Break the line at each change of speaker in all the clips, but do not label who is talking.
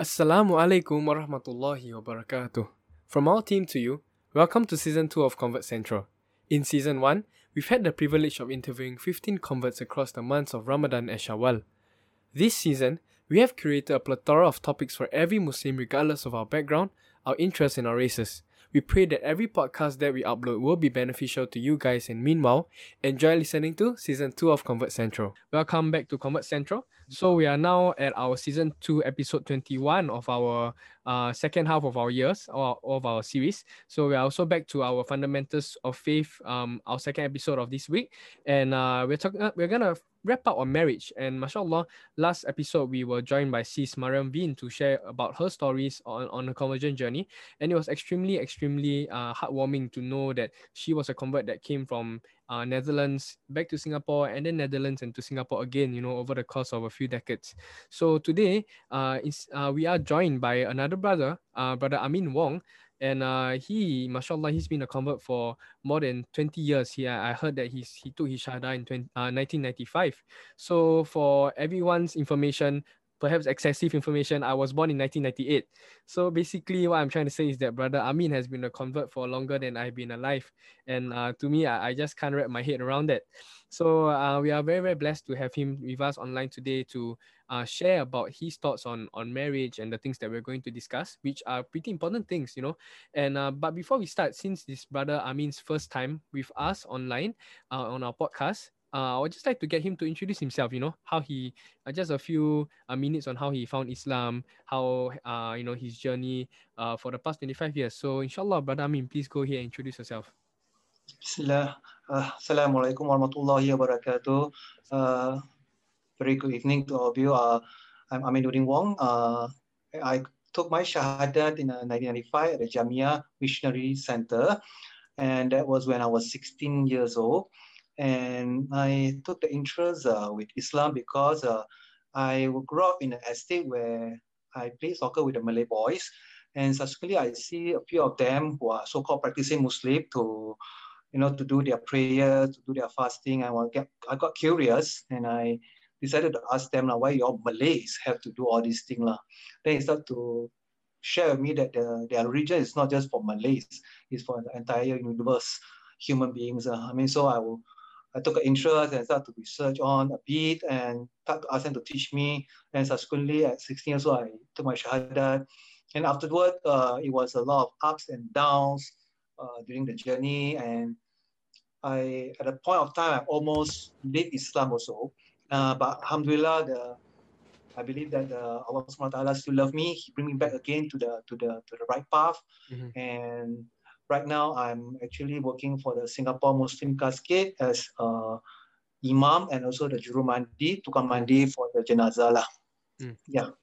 Assalamu alaikum warahmatullahi wabarakatuh. From our team to you, welcome to season 2 of Convert Central. In season 1, we've had the privilege of interviewing 15 converts across the months of Ramadan and Shawwal. This season, we have created a plethora of topics for every Muslim regardless of our background, our interests, and our races. We pray that every podcast that we upload will be beneficial to you guys and meanwhile, enjoy listening to season 2 of Convert Central. Welcome back to Convert Central. So we are now at our season 2 episode 21 of our uh, second half of our years or of our series. So we are also back to our fundamentals of faith, um, our second episode of this week, and uh, we're talking. We're gonna wrap up on marriage. And mashallah, last episode we were joined by Sis Mariam Vin to share about her stories on, on a conversion journey. And it was extremely, extremely uh, heartwarming to know that she was a convert that came from uh, Netherlands back to Singapore and then Netherlands and to Singapore again, you know, over the course of a few decades. So today, uh, is, uh, we are joined by another brother, uh, brother Amin Wong, and uh, he, mashallah, he's been a convert for more than 20 years. He, I heard that he's, he took his shahada in 20, uh, 1995. So for everyone's information, perhaps excessive information, I was born in 1998. So basically, what I'm trying to say is that brother Amin has been a convert for longer than I've been alive. And uh, to me, I, I, just can't wrap my head around that. So uh, we are very, very blessed to have him with us online today to uh, share about his thoughts on, on marriage and the things that we're going to discuss, which are pretty important things, you know. And uh, but before we start, since this brother Amin's first time with us online uh, on our podcast, uh, I would just like to get him to introduce himself. You know how he uh, just a few uh, minutes on how he found Islam, how uh, you know his journey uh, for the past twenty five years. So inshallah, brother Amin, please go here and introduce yourself.
Bismillah. Uh, Assalamualaikum warahmatullahi wabarakatuh. Uh, very good evening to all of you. Uh, I'm Amin Aminuddin Wong. Uh, I took my shahadat in uh, 1995 at the Jamia Missionary Center, and that was when I was 16 years old and I took the interest uh, with Islam because uh, I grew up in an estate where I played soccer with the Malay boys, and subsequently I see a few of them who are so-called practicing Muslim to, you know, to do their prayer, to do their fasting. I want get, I got curious, and I decided to ask them why your Malays have to do all these things lah. Then he started to share with me that the, their religion is not just for Malays, it's for the entire universe, human beings. Uh. I mean, so I will I took an interest and started to research on a bit and started to ask them to teach me. And subsequently, at 16 years old, I took my shahada. And afterward, uh, it was a lot of ups and downs uh, during the journey. And I, at a point of time, I almost left Islam also. Uh, but Alhamdulillah, the, I believe that uh, Allah subhanahu wa ta'ala still love me. He bring me back again to the to the to the right path. Mm-hmm. And right now I'm actually working for the Singapore Muslim Casket as uh, imam and also the juru mandi, tukang mandi for the jenazah lah. Mm. Yeah.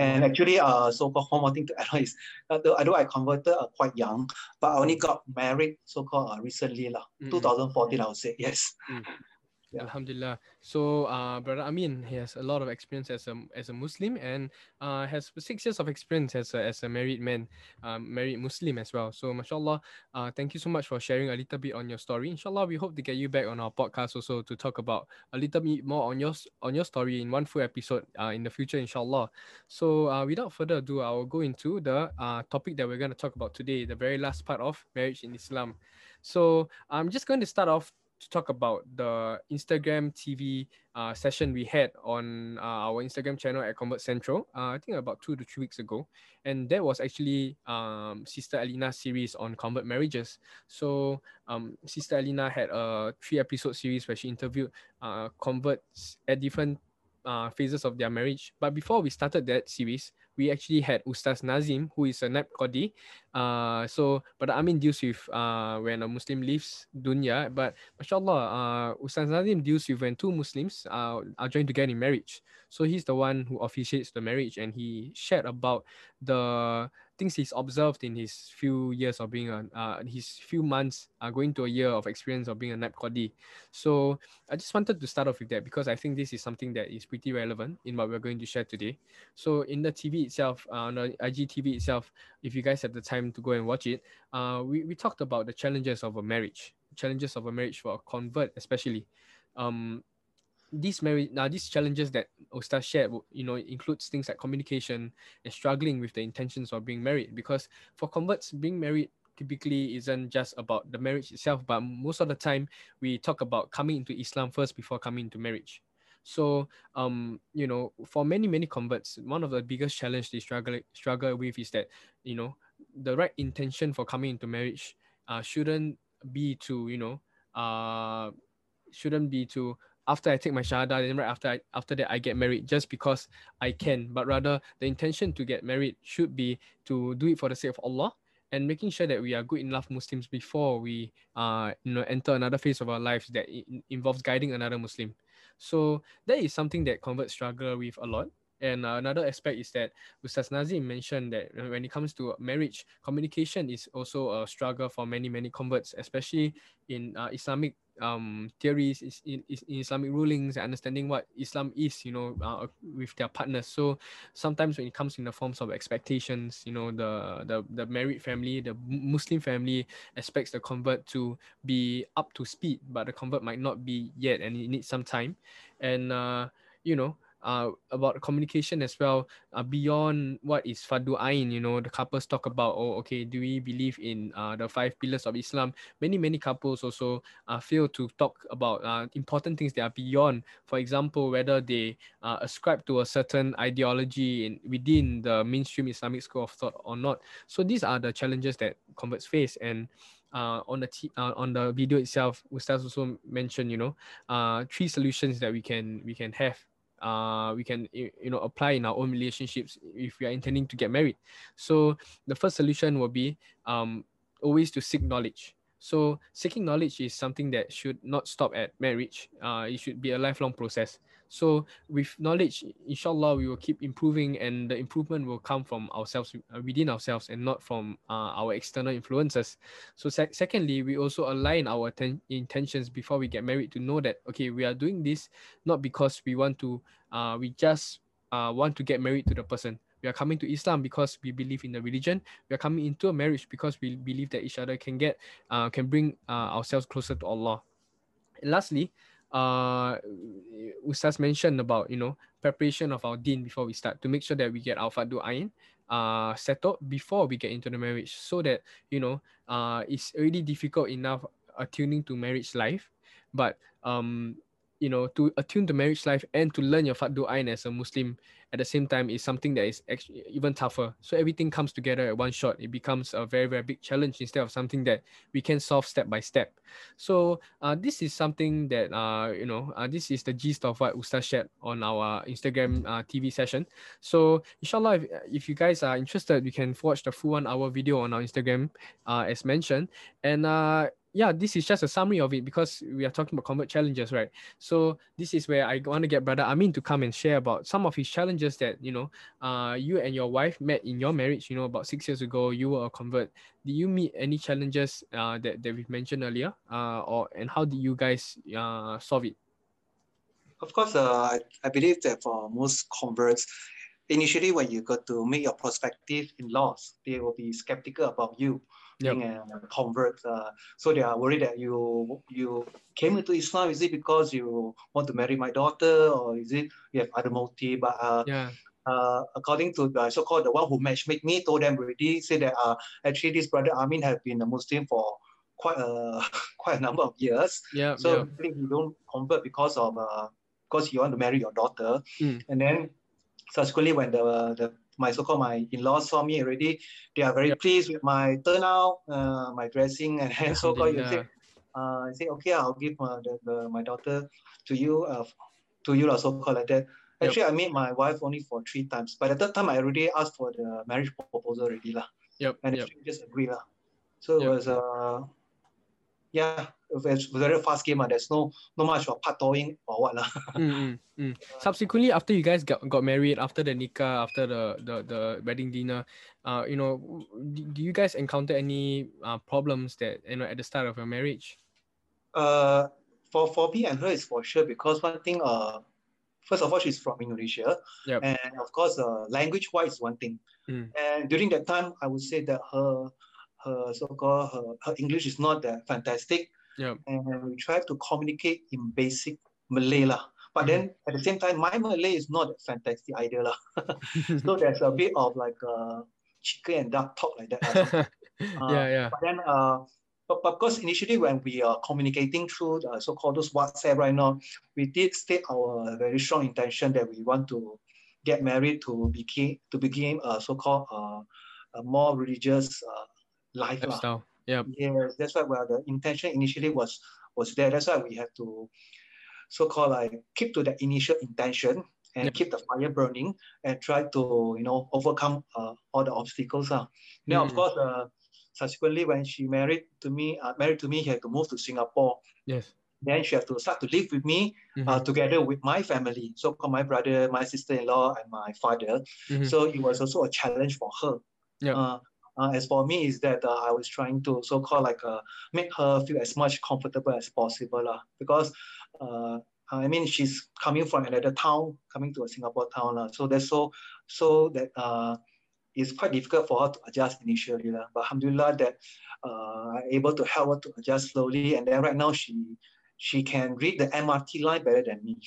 And actually, uh, so called one more thing to add on is, although I converted uh, quite young, but I only got married so called uh, recently lah, mm. 2014 I would say yes. Mm.
Yeah. Alhamdulillah. So, uh, brother Amin he has a lot of experience as a as a Muslim and uh, has six years of experience as a, as a married man, um, married Muslim as well. So, mashallah, uh, thank you so much for sharing a little bit on your story. Inshallah, we hope to get you back on our podcast also to talk about a little bit more on your on your story in one full episode uh, in the future, inshallah. So, uh, without further ado, I will go into the uh, topic that we're going to talk about today, the very last part of marriage in Islam. So, I'm just going to start off to talk about the Instagram TV uh, session we had on uh, our Instagram channel at Convert Central. Uh, I think about two to three weeks ago, and that was actually um, Sister Alina's series on convert marriages. So um, Sister Alina had a three episode series where she interviewed uh, converts at different uh, phases of their marriage. But before we started that series, we actually had Ustaz Nazim, who is a Naib Qadi. Uh, so, but Amin deals with uh, when a Muslim leaves dunya. But mashallah, uh, Ustaz Nazim deals with when two Muslims uh, are joined together in marriage. So he's the one who officiates the marriage and he shared about the things he's observed in his few years of being a uh, his few months uh, going to a year of experience of being a Naib Qadi. So I just wanted to start off with that because I think this is something that is pretty relevant in what we're going to share today. So in the TV itself, uh, on the IGTV itself, if you guys have the time to go and watch it, uh, we, we talked about the challenges of a marriage, challenges of a marriage for a convert especially. Um, these marriage now these challenges that Ustaz shared, you know, includes things like communication and struggling with the intentions of being married. Because for converts, being married typically isn't just about the marriage itself, but most of the time we talk about coming into Islam first before coming into marriage. So, um, you know, for many many converts, one of the biggest challenge they struggle struggle with is that you know the right intention for coming into marriage uh, shouldn't be to you know uh shouldn't be to after I take my shahada, then right after I, after that I get married just because I can, but rather the intention to get married should be to do it for the sake of Allah and making sure that we are good enough Muslims before we uh you know enter another phase of our lives that involves guiding another Muslim. So that is something that converts struggle with a lot. And uh, another aspect is that Ustaz Nazim mentioned that when it comes to marriage, communication is also a struggle for many, many converts, especially in uh, Islamic um, theories, is in, is in Islamic rulings, understanding what Islam is, you know, uh, with their partners. So sometimes when it comes in the forms of expectations, you know, the the the married family, the Muslim family expects the convert to be up to speed, but the convert might not be yet, and it needs some time. And uh, you know, uh, about communication as well uh, beyond what is fardu ain you know the couples talk about oh okay do we believe in uh, the five pillars of islam? Many many couples also uh, fail to talk about uh, important things that are beyond. For example whether they uh, ascribe to a certain ideology in within the mainstream islamic school of thought or not. So these are the challenges that converts face. And uh, on the t- uh, on the video itself, Ustaz also mentioned, you know, uh, three solutions that we can we can have uh, we can you know apply in our own relationships if we are intending to get married. So the first solution will be um, always to seek knowledge. So seeking knowledge is something that should not stop at marriage. Uh, it should be a lifelong process. So with knowledge, inshallah, we will keep improving, and the improvement will come from ourselves, uh, within ourselves, and not from uh, our external influences. So sec- secondly, we also align our ten- intentions before we get married to know that okay, we are doing this not because we want to, uh, we just uh, want to get married to the person. We are coming to Islam because we believe in the religion. We are coming into a marriage because we believe that each other can get, uh, can bring uh, ourselves closer to Allah. And lastly, uh Ustaz mentioned about you know preparation of our deen before we start to make sure that we get our fardu ain uh settled before we get into the marriage so that you know uh it's already difficult enough attuning to marriage life. But um you know to attune to marriage life and to learn your fardu ain as a muslim at the same time is something that is actually even tougher. So everything comes together at one shot. It becomes a very very big challenge instead of something that we can solve step by step. So uh, this is something that uh, you know uh, this is the gist of what ustaz shared on our instagram uh, tv session. So inshallah if, if you guys are interested you can watch the full one hour video on our instagram uh, as mentioned. And uh, yeah, this is just a summary of it because we are talking about convert challenges, right? So this is where I want to get brother Amin to come and share about some of his challenges that you know, uh, you and your wife met in your marriage. You know, about six years ago, you were a convert. Did you meet any challenges uh, that that we mentioned earlier, uh, or and how did you guys uh solve it?
Of course, uh, I, believe that for most converts, initially when you got to meet your prospective in-laws, they will be skeptical about you yep. being a convert. Uh, so they are worried that you you came into Islam. Is it because you want to marry my daughter, or is it you have other motive? But uh, yeah. Uh, according to the so-called the one who matchmade me, told them already, say that uh, actually this brother Amin has been a Muslim for quite a quite a number of years. Yeah. So yeah. you don't convert because of uh, because you want to marry your daughter, mm. and then subsequently when the the my so-called my in-laws saw me already. They are very pleased with my turnout, uh, my dressing, and then so-called you say, uh, I say, okay, I'll give uh, the, the, my daughter to you, uh, to you, so-called like that. Actually, yep. I met my wife only for three times. By the third time, I already asked for the marriage proposal already lah. Yep. And yep. she just agreed lah. So yep. it was uh, yeah, it's very fast game. Uh. There's no no much of patooing or what. Uh.
Mm, mm, mm. Subsequently, after you guys got, got married, after the nikah, after the, the, the wedding dinner, uh, you know, do you guys encounter any uh, problems that, you know, at the start of your marriage?
Uh, for, for me and her is for sure because one thing, uh, first of all, she's from Indonesia. Yep. And of course, uh, language wise, one thing. Mm. And during that time, I would say that her her so-called her, her English is not that fantastic. Yep. And we try to communicate in basic Malay lah. But then at the same time, my Malay is not that fantastic either. lah. so there's a bit of like uh, chicken and duck talk like that. uh,
yeah, yeah.
But then, uh, but, but because initially when we are communicating through the so-called those WhatsApp right now, we did state our very strong intention that we want to get married to became to begin a so-called uh, a more religious uh, life.
Lifestyle. Yeah.
Yes, that's why well, the intention initially was was there. That's why we have to so-called like keep to the initial intention and
Yeah.
keep the fire burning and try to you know overcome uh, all the obstacles. Uh. Now of
Mm.
course uh, subsequently when she married to me, uh, married to me, she had to move to Singapore.
Yes.
Then she had to start to live with me
Mhm.
uh, together with my family. So called my brother, my sister-in-law, and my father.
Mhm.
So it was also a challenge for her.
Yeah.
Uh, uh, as for me, is that uh, I was trying to so-called like uh, make her feel as much comfortable as possible, lah. Because uh, I mean, she's coming from another town, coming to a Singapore town, lah. So that's so so that uh, it's quite difficult for her to adjust initially, lah. But alhamdulillah that uh, I'm able to help her to adjust slowly, and then right now she she can read the MRT line better than me.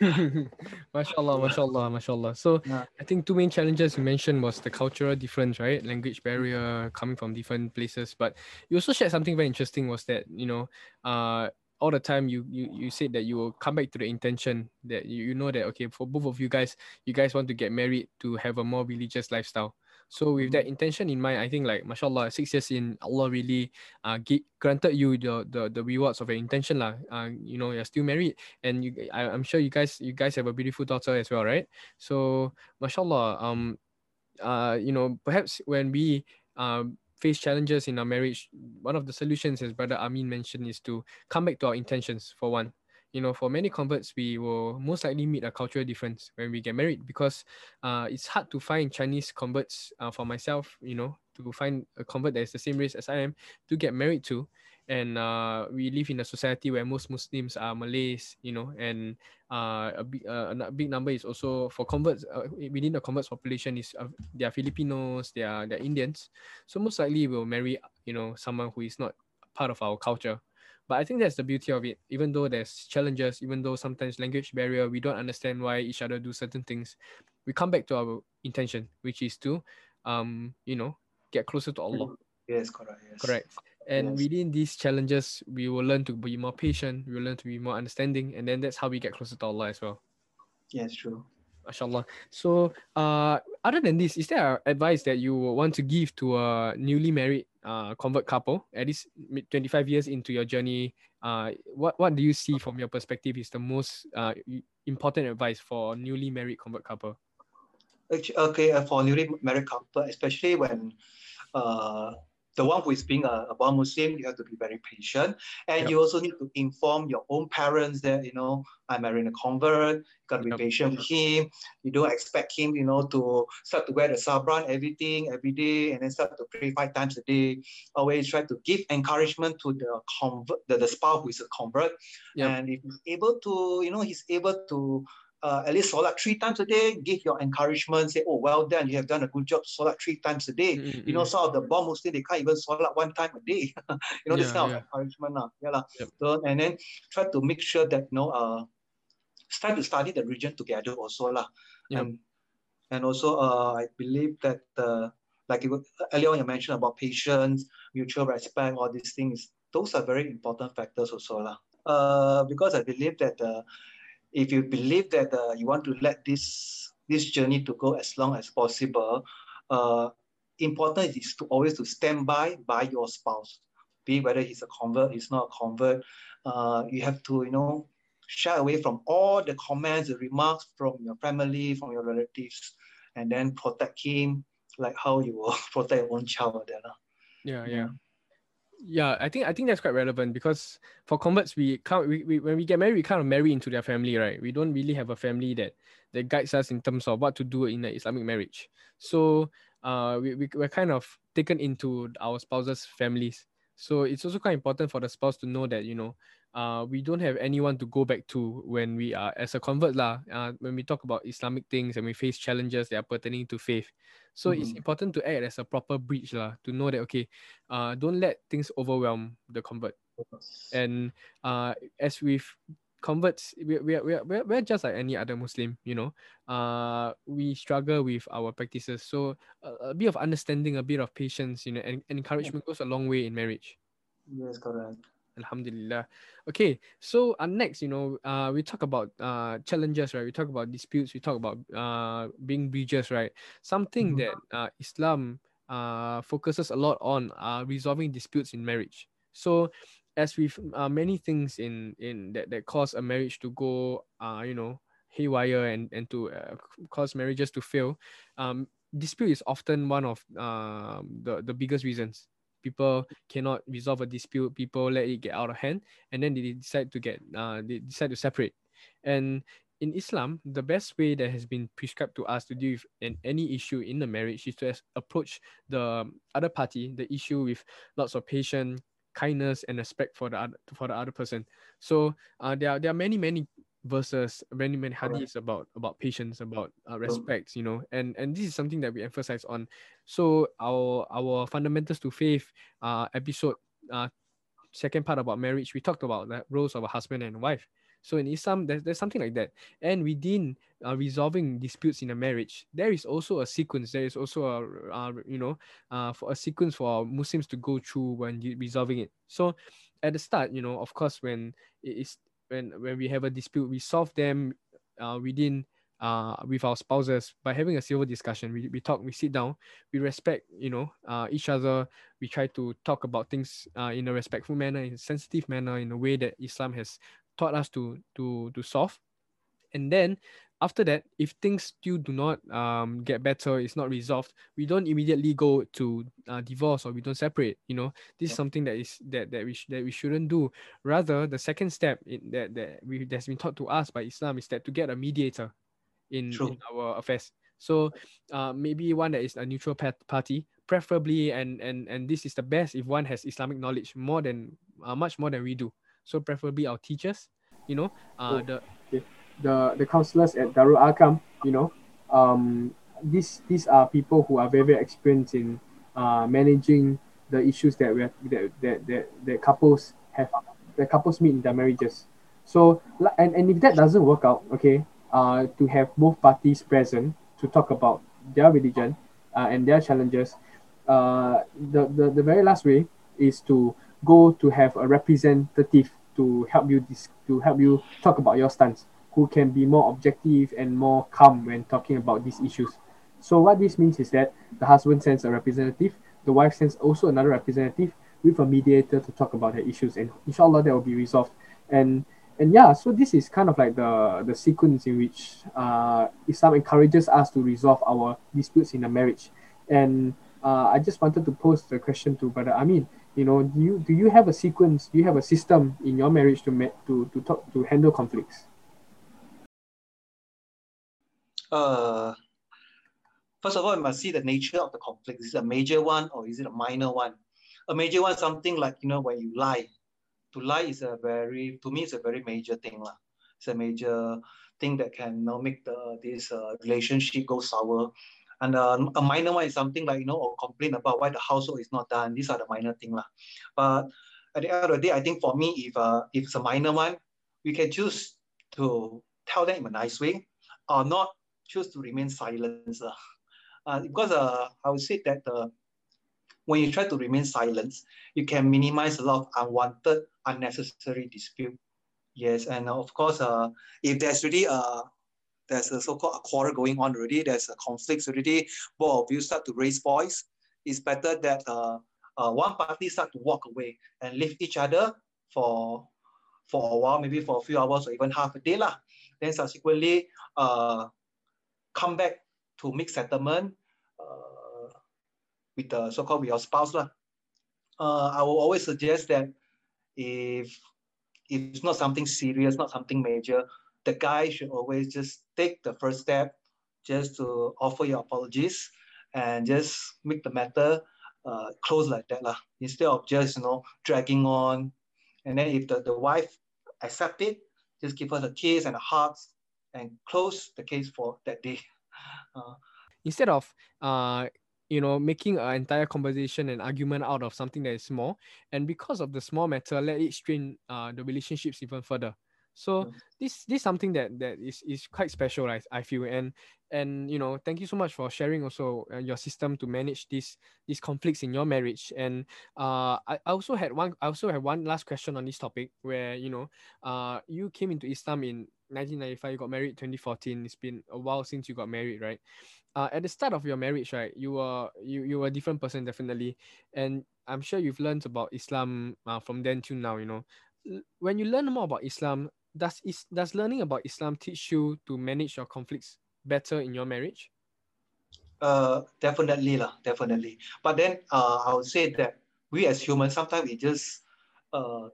mashallah, mashallah, mashallah. So
Yeah.
I think two main challenges you mentioned was the cultural difference, right? Language barrier, coming from different places. But you also shared something very interesting was that, you know, uh all the time you you you said that you will come back to the intention that you, you know that okay for both of you guys you guys want to get married to have a more religious lifestyle so with that intention in mind i think like mashallah six years in allah really uh gi- granted you the, the the rewards of your intention lah. uh you know you're still married and you I, i'm sure you guys you guys have a beautiful daughter as well right? So mashallah um uh you know perhaps when we um face challenges in our marriage one of the solutions as brother amin mentioned is to come back to our intentions for one you know for many converts we will most likely meet a cultural difference when we get married because uh it's hard to find chinese converts uh, for myself you know to find a convert that is the same race as i am to get married to and uh, we live in a society where most muslims are malays you know and uh, a big uh, a big number is also for converts uh, within the converts population is uh, they are Filipinos, they are they're Indians. So most likely we'll marry you know someone who is not part of our culture. But I think that's the beauty of it. Even though there's challenges, even though sometimes language barrier, we don't understand why each other do certain things. We come back to our intention, which is to, um, you know, get closer to Allah.
Yes, correct. Yes.
Correct. And
Yes.
within these challenges, we will learn to be more patient. We will learn to be more understanding, and then that's how we get closer to Allah as well.
Yes, true.
MashaAllah. So, uh, other than this, is there advice that you want to give to a newly married uh, convert couple at least 25 years into your journey? Uh, what, what do you see from your perspective is the most uh, important advice for newly married convert couple?
Okay, uh, for newly married couple, especially when uh, the one who is being uh, a, a born Muslim, you have to be very patient, and
Yep.
you also need to inform your own parents that you know I'm marrying a convert. You gotta be
Yep.
patient with him. You don't expect him, you know, to start to wear the sabran everything every day, and then start to pray five times a day. Always try to give encouragement to the convert, the, the spouse who is a convert,
Yep.
and if he's able to, you know, he's able to uh, at least solat three times a day, give your encouragement, say, oh, well done, you have done a good job, solat three times a day.
Mm,
You know,
mm,
some of the bomb Muslim, they can't even solat one time a day. you know, this
Yeah,
kind
yeah.
of encouragement. lah. Yeah.
Yep.
So, and then try to make sure that, you know, uh, start to study the region together also. lah.
Yep.
And, and also, uh, I believe that, uh, like you, earlier on you mentioned about patience, mutual respect, all these things, those are very important factors also. lah. Uh, because I believe that uh, if you believe that uh, you want to let this this journey to go as long as possible, uh, important is to always to stand by by your spouse, be whether he's a convert, he's not a convert. Uh, you have to you know shy away from all the comments, the remarks from your family, from your relatives, and then protect him like how you will protect your own child. That.
Yeah, yeah. Yeah, I think I think that's quite relevant because for converts we can't we, we when we get married we kind of marry into their family, right? We don't really have a family that that guides us in terms of what to do in an Islamic marriage. So uh we, we we're kind of taken into our spouses' families. So it's also quite important for the spouse to know that, you know, uh, we don't have anyone to go back to when we are as a convert lah. Uh, when we talk about Islamic things and we face challenges that are pertaining to faith. So it's
Mhm.
important to act as a proper bridge lah, to know that okay, uh, don't let things overwhelm the convert. And uh, as we've converts we're, we're, we're, we're just like any other muslim you know uh we struggle with our practices so a, a bit of understanding a bit of patience you know and, and encouragement goes a long way in marriage
yes correct
alhamdulillah. Okay so uh, next you know uh we talk about uh challenges right? We talk about disputes we talk about uh being bridges right? Something
Mhm.
that uh islam uh focuses a lot on uh resolving disputes in marriage. So as with uh, many things in in that that cause a marriage to go uh you know haywire and and to uh, cause marriages to fail um dispute is often one of um the the biggest reasons people cannot resolve a dispute people let it get out of hand and then they decide to get uh they decide to separate. And in islam the best way that has been prescribed to us to deal with an, any issue in the marriage is to approach the other party the issue with lots of patience kindness and respect for the other for the other person. So uh, there are there are many many verses many many hadiths about about patience about uh, respects you know and and this is something that we emphasize on. So our our fundamentals to faith uh episode uh second part about marriage we talked about the roles of a husband and wife. So in islam there's, there's something like that. And within uh, resolving disputes in a marriage there is also a sequence. There is also a uh, you know uh, for a sequence for muslims to go through when resolving it. So at the start you know of course when it is when when we have a dispute we solve them uh, within uh, with our spouses. By having a civil discussion we, we talk we sit down we respect you know uh, each other. We try to talk about things uh, in a respectful manner in a sensitive manner in a way that islam has taught us to to to solve. And then after that if things still do not um, get better it's not resolved we don't immediately go to uh, divorce or we don't separate you know? This is something that is that that we sh- that we shouldn't do. Rather the second step in that that we that's been taught to us by islam is that to get a mediator in,
True.
in our affairs. So uh, maybe one that is a neutral pat- party preferably and and and this is the best if one has islamic knowledge more than uh, much more than we do. So preferably our teachers you know? Uh,
Oh.
the
the the counselors at Darul Arqam, you know, um, these these are people who are very very experienced in uh, managing the issues that we that, that that that couples have that couples meet in their marriages. So and and if that doesn't work out, okay, uh, to have both parties present to talk about their religion uh, and their challenges, uh, the, the the very last way is to go to have a representative to help you dis- to help you talk about your stance who can be more objective and more calm when talking about these issues. So what this means is that the husband sends a representative, the wife sends also another representative with a mediator to talk about the issues, and inshallah that will be resolved. And and yeah, so this is kind of like the the sequence in which uh, Islam encourages us to resolve our disputes in a marriage. And uh, I just wanted to pose the question to Brother Amin. You know, do you do you have a sequence? Do you have a system in your marriage to ma- to to talk to handle conflicts?
Uh, first of all, you must see the nature of the conflict. Is it a major one or is it a minor one? A major one, something like you know when you lie. To lie is a very, to me, it's a very major thing, lah. It's a major thing that can you know, make the this uh, relationship go sour. And uh, a minor one is something like you know, or complain about why the household is not done. These are the minor thing. But at the end of the day, I think for me, if uh, if it's a minor one, we can choose to tell them in a nice way, or not choose to remain silent. Uh, uh, because uh, I would say that uh, when you try to remain silent, you can minimize a lot of unwanted, unnecessary dispute. Yes, and of course, uh, if there's really uh, there's a so-called a quarrel going on already, there's a conflict already, both of you start to raise voice, it's better that uh, uh, one party start to walk away and leave each other for for a while, maybe for a few hours or even half a day. Lah. Then subsequently, uh, come back to make settlement uh, with the so-called with your spouse. Lah. Uh, I will always suggest that if, if it's not something serious, not something major, the guy should always just take the first step just to offer your apologies and just make the matter uh, close like that lah. instead of just you know dragging on and then if the, the wife accept it just give her the kiss and the hugs and close the case for that day. Uh,
instead of uh you know making an entire conversation and argument out of something that is small and because of the small matter let it strain uh the relationships even further So this this something that that is is quite special, I, I feel, and and you know, thank you so much for sharing also uh, your system to manage these these conflicts in your marriage. And uh, I, I also had one I also have one last question on this topic where you know, uh, you came into Islam in 1995, you got married 2014. It's been a while since you got married, right? Uh, at the start of your marriage, right, you were you you were a different person definitely, and I'm sure you've learned about Islam uh, from then to now. You know, when you learn more about Islam, does is does learning about Islam teach you to manage your conflicts better in your marriage?
Uh, definitely lah, definitely. But then uh, I would say that we as humans sometimes we just uh,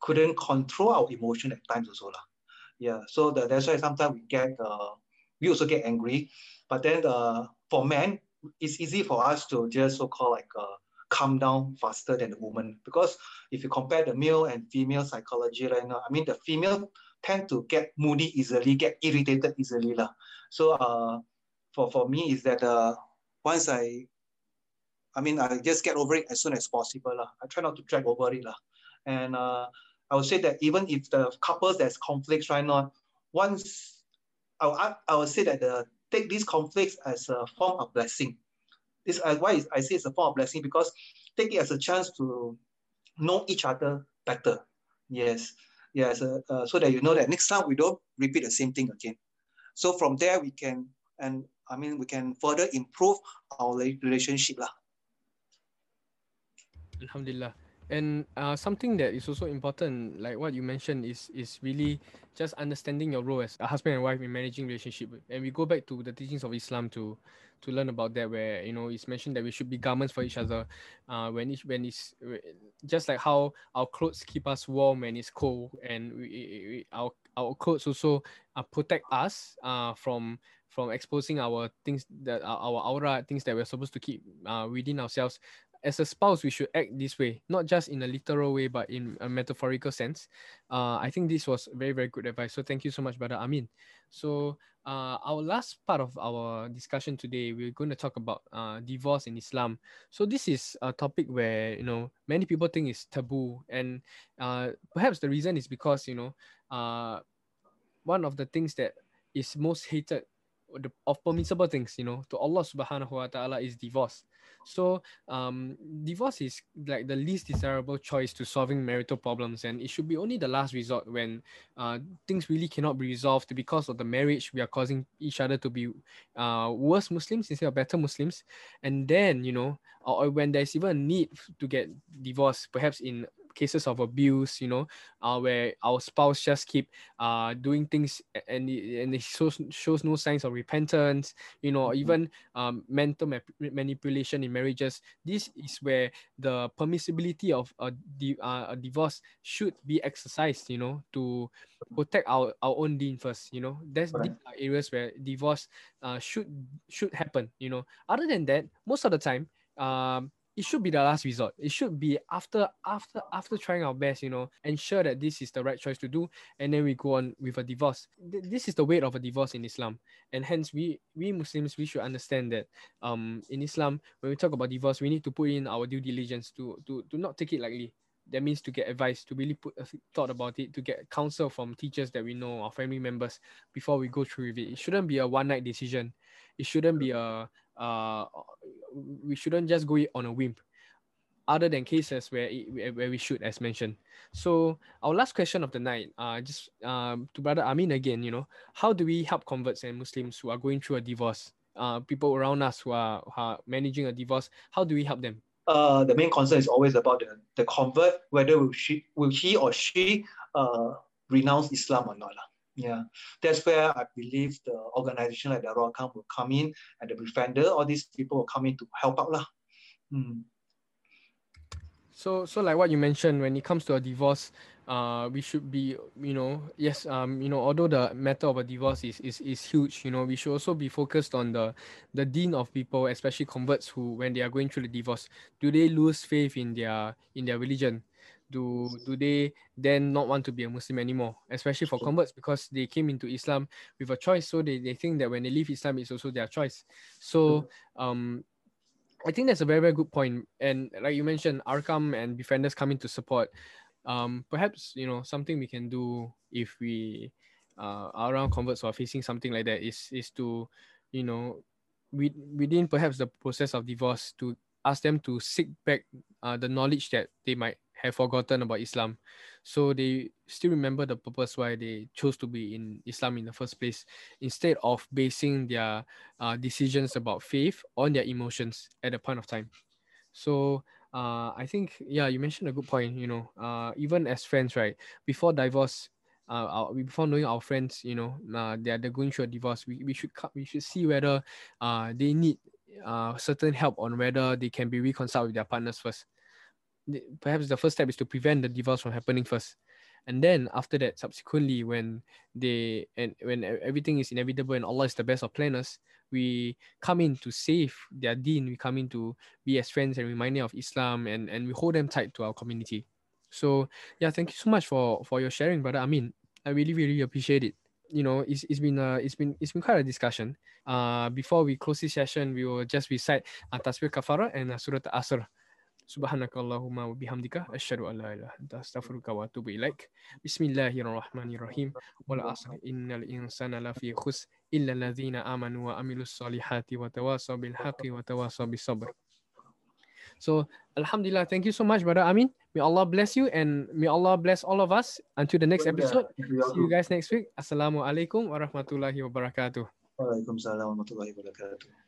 couldn't control our emotion at times also lah. Yeah, so the, that's why sometimes we get uh, we also get angry. But then uh, for men, it's easy for us to just so called like uh, calm down faster than the woman because if you compare the male and female psychology right now, I mean the female tend to get moody easily, get irritated easily. Lah. So uh, for, for me is that uh, once I, I mean, I just get over it as soon as possible. Lah. I try not to drag over it. Lah. And uh, I would say that even if the couples there's conflicts right now, once I, I would say that the, take these conflicts as a form of blessing. This uh, why I say it's a form of blessing because take it as a chance to know each other better. Yes, yes, uh, uh, so that you know that next time we don't repeat the same thing again. So from there we can, and I mean, we can further improve our relationship lah.
Alhamdulillah. And uh, something that is also important, like what you mentioned, is is really just understanding your role as a husband and wife in managing relationship. And we go back to the teachings of Islam to to learn about that, where you know it's mentioned that we should be garments for each other. Uh, when it's when it's just like how our clothes keep us warm when it's cold, and we, we our our clothes also uh, protect us uh, from from exposing our things that our aura things that we're supposed to keep uh, within ourselves as a spouse, we should act this way, not just in a literal way, but in a metaphorical sense. Uh, I think this was very, very good advice. So thank you so much, Brother Amin. So uh, our last part of our discussion today, we're going to talk about uh, divorce in Islam. So this is a topic where you know many people think is taboo, and uh, perhaps the reason is because you know uh, one of the things that is most hated of permissible things, you know, to Allah subhanahu wa ta'ala is divorce. So um, divorce is like the least desirable choice to solving marital problems, and it should be only the last resort when uh, things really cannot be resolved because of the marriage. We are causing each other to be uh, worse Muslims instead of better Muslims, and then you know, or when there's even a need to get divorced, perhaps in cases of abuse, you know, uh, where our spouse just keep uh, doing things and and it shows shows no signs of repentance, you know, mm-hmm. even um, mental ma- manipulation in marriages. This is where the permissibility of a, di- uh, a divorce should be exercised, you know, to protect our, our own deen first, you know. There's right. areas where divorce uh, should should happen, you know. Other than that, most of the time, um, it should be the last resort. It should be after after after trying our best, you know, ensure that this is the right choice to do, and then we go on with a divorce. This is the weight of a divorce in Islam, and hence we we Muslims we should understand that um in Islam when we talk about divorce, we need to put in our due diligence to to to not take it lightly. That means to get advice, to really put a thought about it, to get counsel from teachers that we know, our family members, before we go through with it. It shouldn't be a one night decision. It shouldn't be a uh, we shouldn't just go on a whim other than cases where where we should as mentioned. So our last question of the night uh just um to brother amin again you know how do we help converts and muslims who are going through a divorce? Uh people around us who are, who are managing a divorce how do we help them?
Uh the main concern is always about the, the convert whether will she will he or she uh renounce islam or not yeah, that's where I believe the organization like the Arqam will come in and the defender, all these people will come in to help out. Lah. Hmm.
So, so like what you mentioned, when it comes to a divorce, uh, we should be, you know, yes, um, you know, although the matter of a divorce is, is, is huge, you know, we should also be focused on the, the deen of people, especially converts who, when they are going through the divorce, do they lose faith in their, in their religion? Do do they then not want to be a Muslim anymore, especially for converts because they came into Islam with a choice, so they, they think that when they leave Islam, it's also their choice. So um, I think that's a very very good point. And like you mentioned, Arqam and Befrienders coming to support. um, perhaps you know something we can do if we uh, are around converts or facing something like that is is to, you know, we within perhaps the process of divorce to ask them to seek back uh, the knowledge that they might have forgotten about Islam. So they still remember the purpose why they chose to be in Islam in the first place, instead of basing their uh, decisions about faith on their emotions at a point of time. So uh, I think, yeah, you mentioned a good point. You know, uh, even as friends, right, before divorce, uh, our, before knowing our friends, you know, uh, they're, they're going through a divorce, we, we should we should see whether uh, they need uh, certain help on whether they can be reconciled with their partners first perhaps the first step is to prevent the divorce from happening first. And then after that subsequently when they and when everything is inevitable and allah is the best of planners we come in to save their deen. We come in to be as friends and reminding of islam and and we hold them tight to our community. So yeah thank you so much for for your sharing brother Amin i really really appreciate it. You know it's, it's been uh, it's been it's been quite a discussion. Uh before we close this session we will just recite uh, tasbih kafara and uh, surah asr سبحانك اللهم وبحمدك أشهد أن لا إله أنت أستغفرك وأتوب إليك بسم الله الرحمن الرحيم والعصر إن الإنسان لفي خسر إلا الذين آمنوا وعملوا الصالحات وتواصوا بالحق وتواصوا بالصبر So, Alhamdulillah, thank you so much, Brother Amin. May Allah bless you and may Allah bless all of us. Until the next episode, see you guys next week. Assalamualaikum warahmatullahi wabarakatuh.
Waalaikumsalam warahmatullahi wabarakatuh.